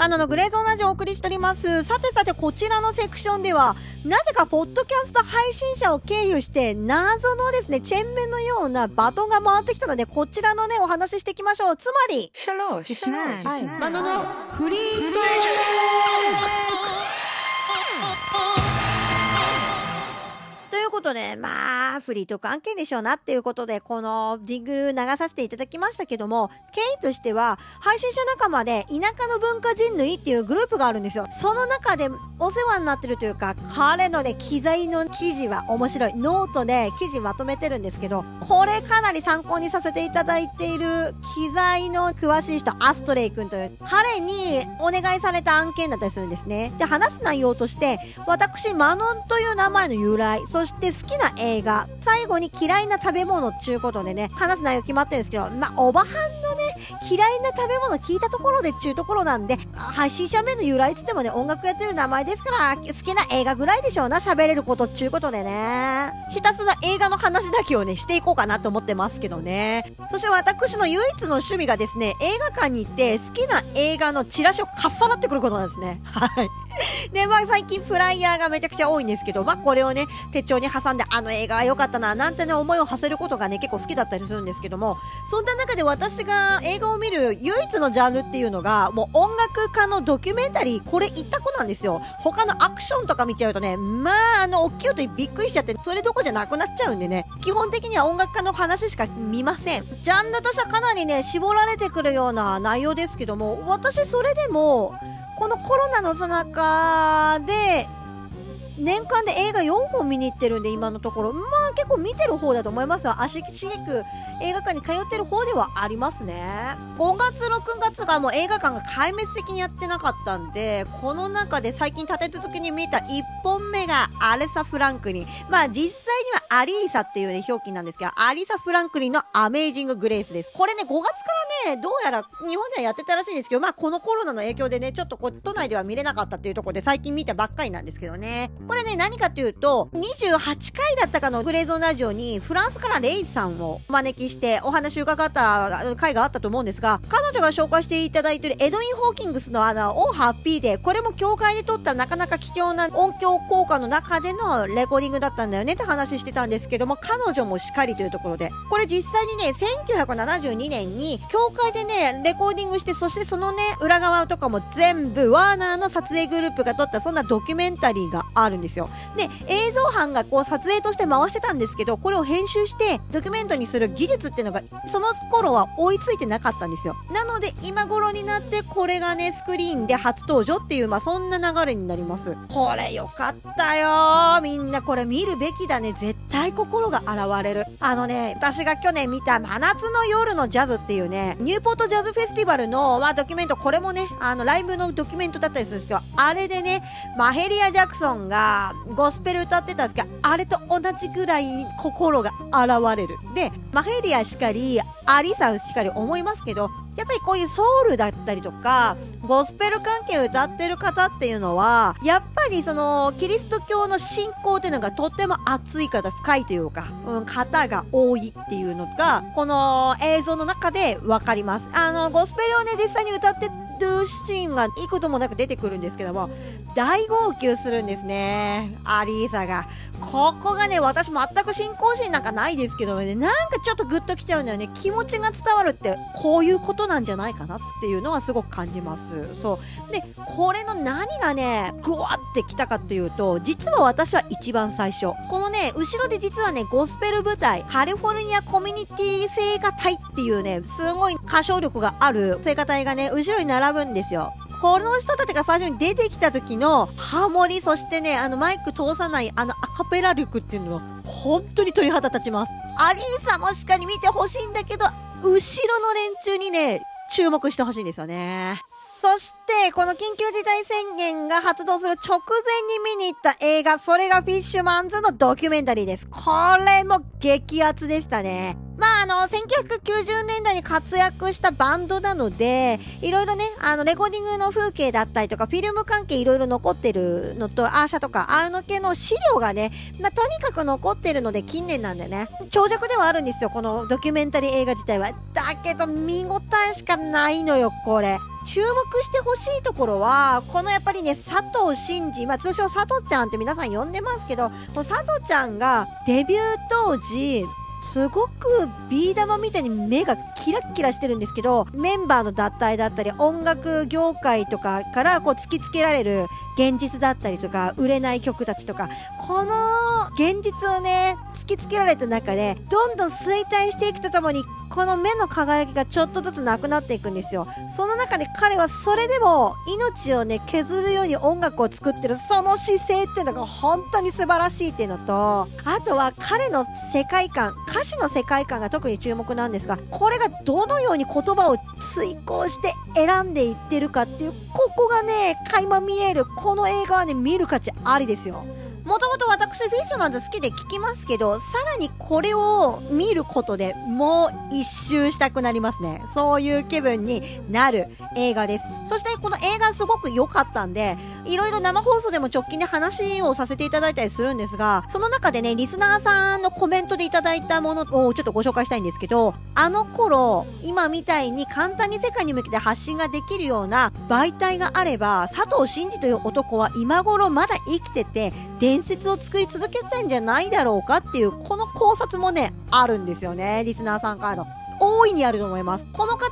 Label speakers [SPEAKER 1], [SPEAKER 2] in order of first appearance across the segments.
[SPEAKER 1] あのグレーゾーンラジオをお送りしております。さてさて、こちらのセクションでは、なぜかポッドキャスト配信者を経由して、謎のですね、チェンメンのようなバトンが回ってきたので、こちらのね、お話ししていきましょう。つまり、
[SPEAKER 2] シャロー、シャロー、
[SPEAKER 1] はい、バナのフリートークいうことで、まあ、フリートーク案件でしょうなっていうことで、このジングル流させていただきましたけども、経緯としては、配信者仲間で田舎の文化人類っていうグループがあるんですよ。その中でお世話になってるというか、彼のね、機材の記事は面白い。ノートで記事まとめてるんですけど、これかなり参考にさせていただいている機材の詳しい人、アストレイ君という、彼にお願いされた案件だったりするんですね。で、話す内容として、私、マノンという名前の由来、そしてで好きな映画、最後に嫌いな食べ物っていうことでね、話す内容決まってるんですけど、まあ、おばはんのね、嫌いな食べ物聞いたところでっちゅうところなんで、配信者名の由来っつってもね、音楽やってる名前ですから、好きな映画ぐらいでしょうな、喋れることっちゅうことでね。ひたすら映画の話だけをね、していこうかなと思ってますけどね。そして私の唯一の趣味がですね、映画館に行って好きな映画のチラシをかっさらってくることなんですね。はい。で、まあ最近フライヤーがめちゃくちゃ多いんですけど、まあこれをね、手帳に挟んで、あの映画が良かったな、なんてね、思いを馳せることがね、結構好きだったりするんですけども、そんな中で私が映画を見る唯一のジャンルっていうのが、もう音楽家のドキュメンタリー、これ一択なんですよ。他のアクションとか見ちゃうとね、まあ、あの、大きい音にびっくりしちゃって、それどこじゃなくなっちゃうんでね、基本的には音楽家の話しか見ません。ジャンルとしてはかなりね、絞られてくるような内容ですけども、私それでも、このコロナのさなかで、年間で映画4本見に行ってるんで、今のところ。まあ結構見てる方だと思いますが、足しげく映画館に通ってる方ではありますね。5月、6月がもう映画館が壊滅的にやってなかったんで、この中で最近立て続けに見た1本目がアレサ・フランクリン。まあ実際にはアリーサっていうね、表記なんですけど、アリサ・フランクリンのアメージング・グレースです。これね、5月からね、どうやら日本ではやってたらしいんですけど、まあこのコロナの影響でね、ちょっとこ、都内では見れなかったっていうところで最近見たばっかりなんですけどね。これね、何かっていうと、28回だったかのグレーゾーラジオに、フランスからレイさんをお招きしてお話を伺った回があったと思うんですが、彼女が紹介していただいているエドウィン・ホーキングスのあの、オーハッピーで、これも教会で撮ったなかなか貴重な音響効果の中でのレコーディングだったんだよねって話してたんですけども、彼女もしっかりというところで、これ実際にね、1972年に、教会でね、レコーディングして、そしてそのね、裏側とかも全部、ワーナーの撮影グループが撮った、そんなドキュメンタリーがあるんですよ。で、映像班がこう撮影として回してたんですけど、これを編集してドキュメントにする技術っていうのが、その頃は追いついてなかったんですよ。なので、今頃になってこれがね、スクリーンで初登場っていう、まあそんな流れになります。これよかったよみんなこれ見るべきだね。絶対心が洗われる。あのね、私が去年見た真夏の夜のジャズっていうね、ニューポートジャズフェスティバルの、まあドキュメント、これもね、あのライブのドキュメントだったりするんですけど、あれでね、マヘリア・ジャクソンがゴスペル歌ってたんですけど、あれと同じぐらい心が現れる。で、マヘリアしかり、アリサしかり思いますけど、やっぱりこういうソウルだったりとか、ゴスペル関係を歌ってる方っていうのは、やっぱりその、キリスト教の信仰っていうのがとっても熱い方、深いというか、うん、方が多いっていうのが、この映像の中でわかります。あの、ゴスペルをね、実際に歌ってるシーンが幾度もなく出てくるんですけども、大号泣するんですね。アリーサが。ここがね、私全く信仰心なんかないですけどね、なんかちょっとグッときちゃうんだよね。気持ちが伝わるって、こういうことなんじゃないかなっていうのはすごく感じます。そう。で、これの何がね、ぐわってきたかっていうと、実は私は一番最初。このね、後ろで実はね、ゴスペル部隊、カリフォルニアコミュニティ聖歌隊っていうね、すごい歌唱力がある聖歌隊がね、後ろに並ぶんですよ。この人たちが最初に出てきた時のハモリ、そしてね、あのマイク通さないあのアカペラ力っていうのは本当に鳥肌立ちます。アリーサもしかり見てほしいんだけど、後ろの連中にね、注目してほしいんですよね。そして、この緊急事態宣言が発動する直前に見に行った映画、それがフィッシュマンズのドキュメンタリーです。これも激アツでしたね。まあ、あの、1990年代に活躍したバンドなので、いろいろね、あの、レコーディングの風景だったりとか、フィルム関係いろいろ残ってるのと、アーシャとか、あの系の資料がね、まあ、とにかく残ってるので、近年なんでね、長尺ではあるんですよ、このドキュメンタリー映画自体は。だけど見応えしかないのよ、これ。注目してほしいところは、このやっぱりね、佐藤真二、まあ通称佐藤ちゃんって皆さん呼んでますけど、佐藤ちゃんがデビュー当時、すごくビー玉みたいに目がキラッキラしてるんですけど、メンバーの脱退だったり、音楽業界とかからこう突きつけられる現実だったりとか、売れない曲たちとか、この現実をね、突きつけられた中で、どんどん衰退していくとともに、この目の輝きがちょっとずつなくなっていくんですよ。その中で彼はそれでも命をね、削るように音楽を作ってるその姿勢っていうのが本当に素晴らしいっていうのと、あとは彼の世界観、歌詞の世界観が特に注目なんですが、これがどのように言葉を遂行して選んでいってるかっていう、ここがね、垣間見える、この映画はね、見る価値ありですよ。もともと私フィッシュマンズ好きで聞きますけど、さらにこれを見ることでもう一周したくなりますね。そういう気分になる映画です。そしてこの映画すごく良かったんで、いろいろ生放送でも直近で話をさせていただいたりするんですが、その中でね、リスナーさんのコメントでいただいたものをちょっとご紹介したいんですけど、あの頃、今みたいに簡単に世界に向けて発信ができるような媒体があれば、佐藤真二という男は今頃まだ生きてて、伝説を作り続けてんじゃないだろうかっていう、この考察もね、あるんですよね。リスナーさんからの。大いにあると思います。この方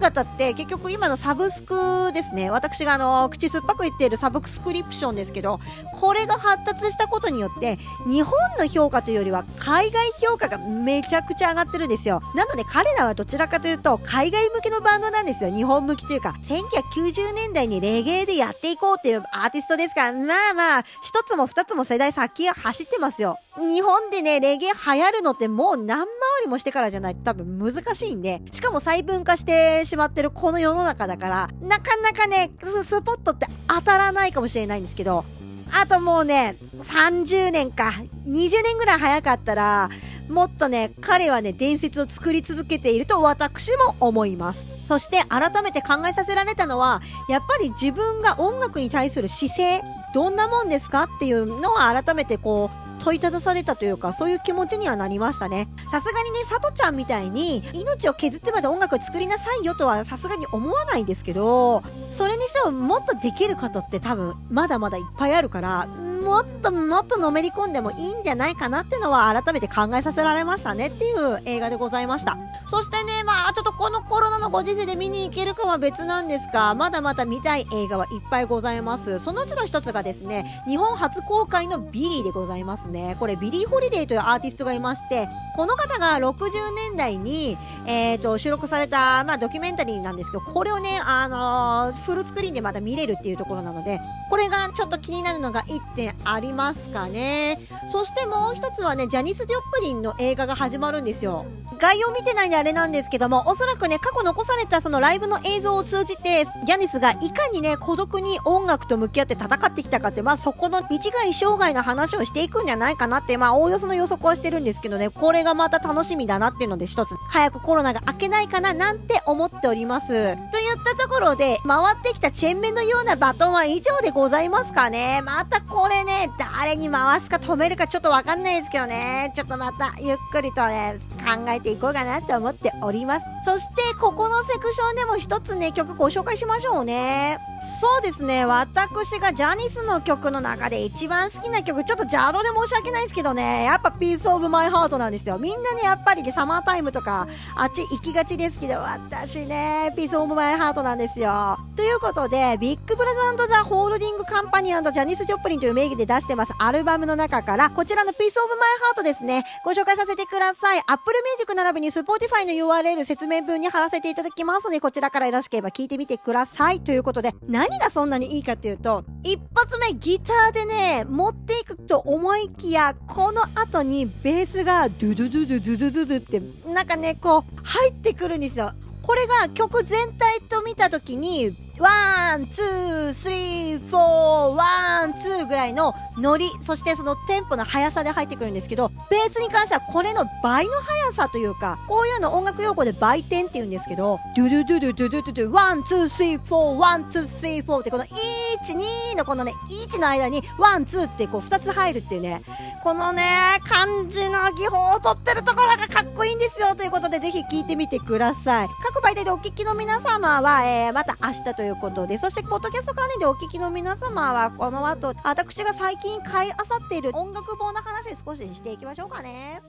[SPEAKER 1] 々って結局今のサブスクですね。私があの、口酸っぱく言っているサブスクリプションですけど、これが発達したことによって、日本の評価というよりは海外評価がめちゃくちゃ上がってるんですよ。なので彼らはどちらかというと、海外向けのバンドなんですよ。日本向きというか、1990年代にレゲエでやっていこうっていうアーティストですから、まあまあ、一つも二つも世代先走ってますよ。日本でね、レゲエ流行るのってもう何回りもしてからじゃないと多分難しいんで、しかも細分化してしまってるこの世の中だから、なかなかね、スポットって当たらないかもしれないんですけど、あともうね、30年か、20年ぐらい早かったら、もっとね、彼はね、伝説を作り続けていると私も思います。そして改めて考えさせられたのは、やっぱり自分が音楽に対する姿勢、どんなもんですかっていうのを改めてこう、問いただされたというか、そういう気持ちにはなりましたね。さすがにね、さとちゃんみたいに、命を削ってまで音楽を作りなさいよとはさすがに思わないんですけど、それにしてももっとできることって多分、まだまだいっぱいあるから、もっともっとのめり込んでもいいんじゃないかなってのは改めて考えさせられましたねっていう映画でございました。そしてね、まあちょっとこのコロナのご時世で見に行けるかは別なんですが、まだまだ見たい映画はいっぱいございます。そのうちの一つがですね、日本初公開のビリーでございますね。これビリー・ホリデーというアーティストがいまして、この方が60年代に、えー、と、収録された、まあドキュメンタリーなんですけど、これをね、あのー、フルスクリーンでまだ見れるっていうところなので、これがちょっと気になるのが1点ありますかね。そしてもう一つはね、ジャニス・ジョプリンの映画が始まるんですよ。概要見てないんであれなんですけども、おそらくね、過去残されたそのライブの映像を通じて、ジャニスがいかにね、孤独に音楽と向き合って戦ってきたかって、まあそこの道がい生涯の話をしていくんじゃないかなって、まあおおよその予測はしてるんですけどね、これがまた楽しみだなっていうので一つ、早くコロナが明けないかななんて思っております。といったところで、回ってきたチェンメのようなバトンは以上でございますかね。またこれね、誰に回すか止めるかちょっとわかんないですけどね、ちょっとまたゆっくりとね、考えていこうかなと思っております。そして、ここのセクションでも一つね、曲ご紹介しましょうね。そうですね、私がジャニスの曲の中で一番好きな曲、ちょっと邪道で申し訳ないですけどね、やっぱ Piece of My Heart なんですよ。みんなね、やっぱりね、 Summertime とか、あっち行きがちですけど、私ね、 Piece of My Heart なんですよ。ということで、 Big Brother & the Holding Company ジャニス・ジョップリンという名義で出してますアルバムの中から、こちらの Piece of My Heart ですね、ご紹介させてください。ミュージック並びに Spotify の URL 説明文に貼らせていただきますので、こちらからよろしければ聞いてみてください。ということで、何がそんなにいいかっていうと、一発目ギターでね、持っていくと思いきや、この後にベースがドゥドゥドゥドゥドゥドゥドゥって、なんかね、こう、入ってくるんですよ。これが曲全体と見た時にワン、ツー、スリー、フォー、ワン、ツーぐらいのノリ、そしてそのテンポの速さで入ってくるんですけど、ベースに関してはこれの倍の速さというか、こういうの音楽用語で倍テンって言うんですけど、ドゥドゥドゥドゥドゥドゥドゥ、 one, two, three, four, one, two、スリー、フォーってこの1、2のこのね、1の間に、 one, two ってこう2つ入るっていうね、このね、感じの技法を取ってるところがかっこいいんですよということで、ぜひ聞いてみてください。媒体でお聞きの皆様は、えー、また明日ということで、そして、ポッドキャスト関連でお聞きの皆様は、この後、私が最近買いあさっている音楽本の話少ししていきましょうかね。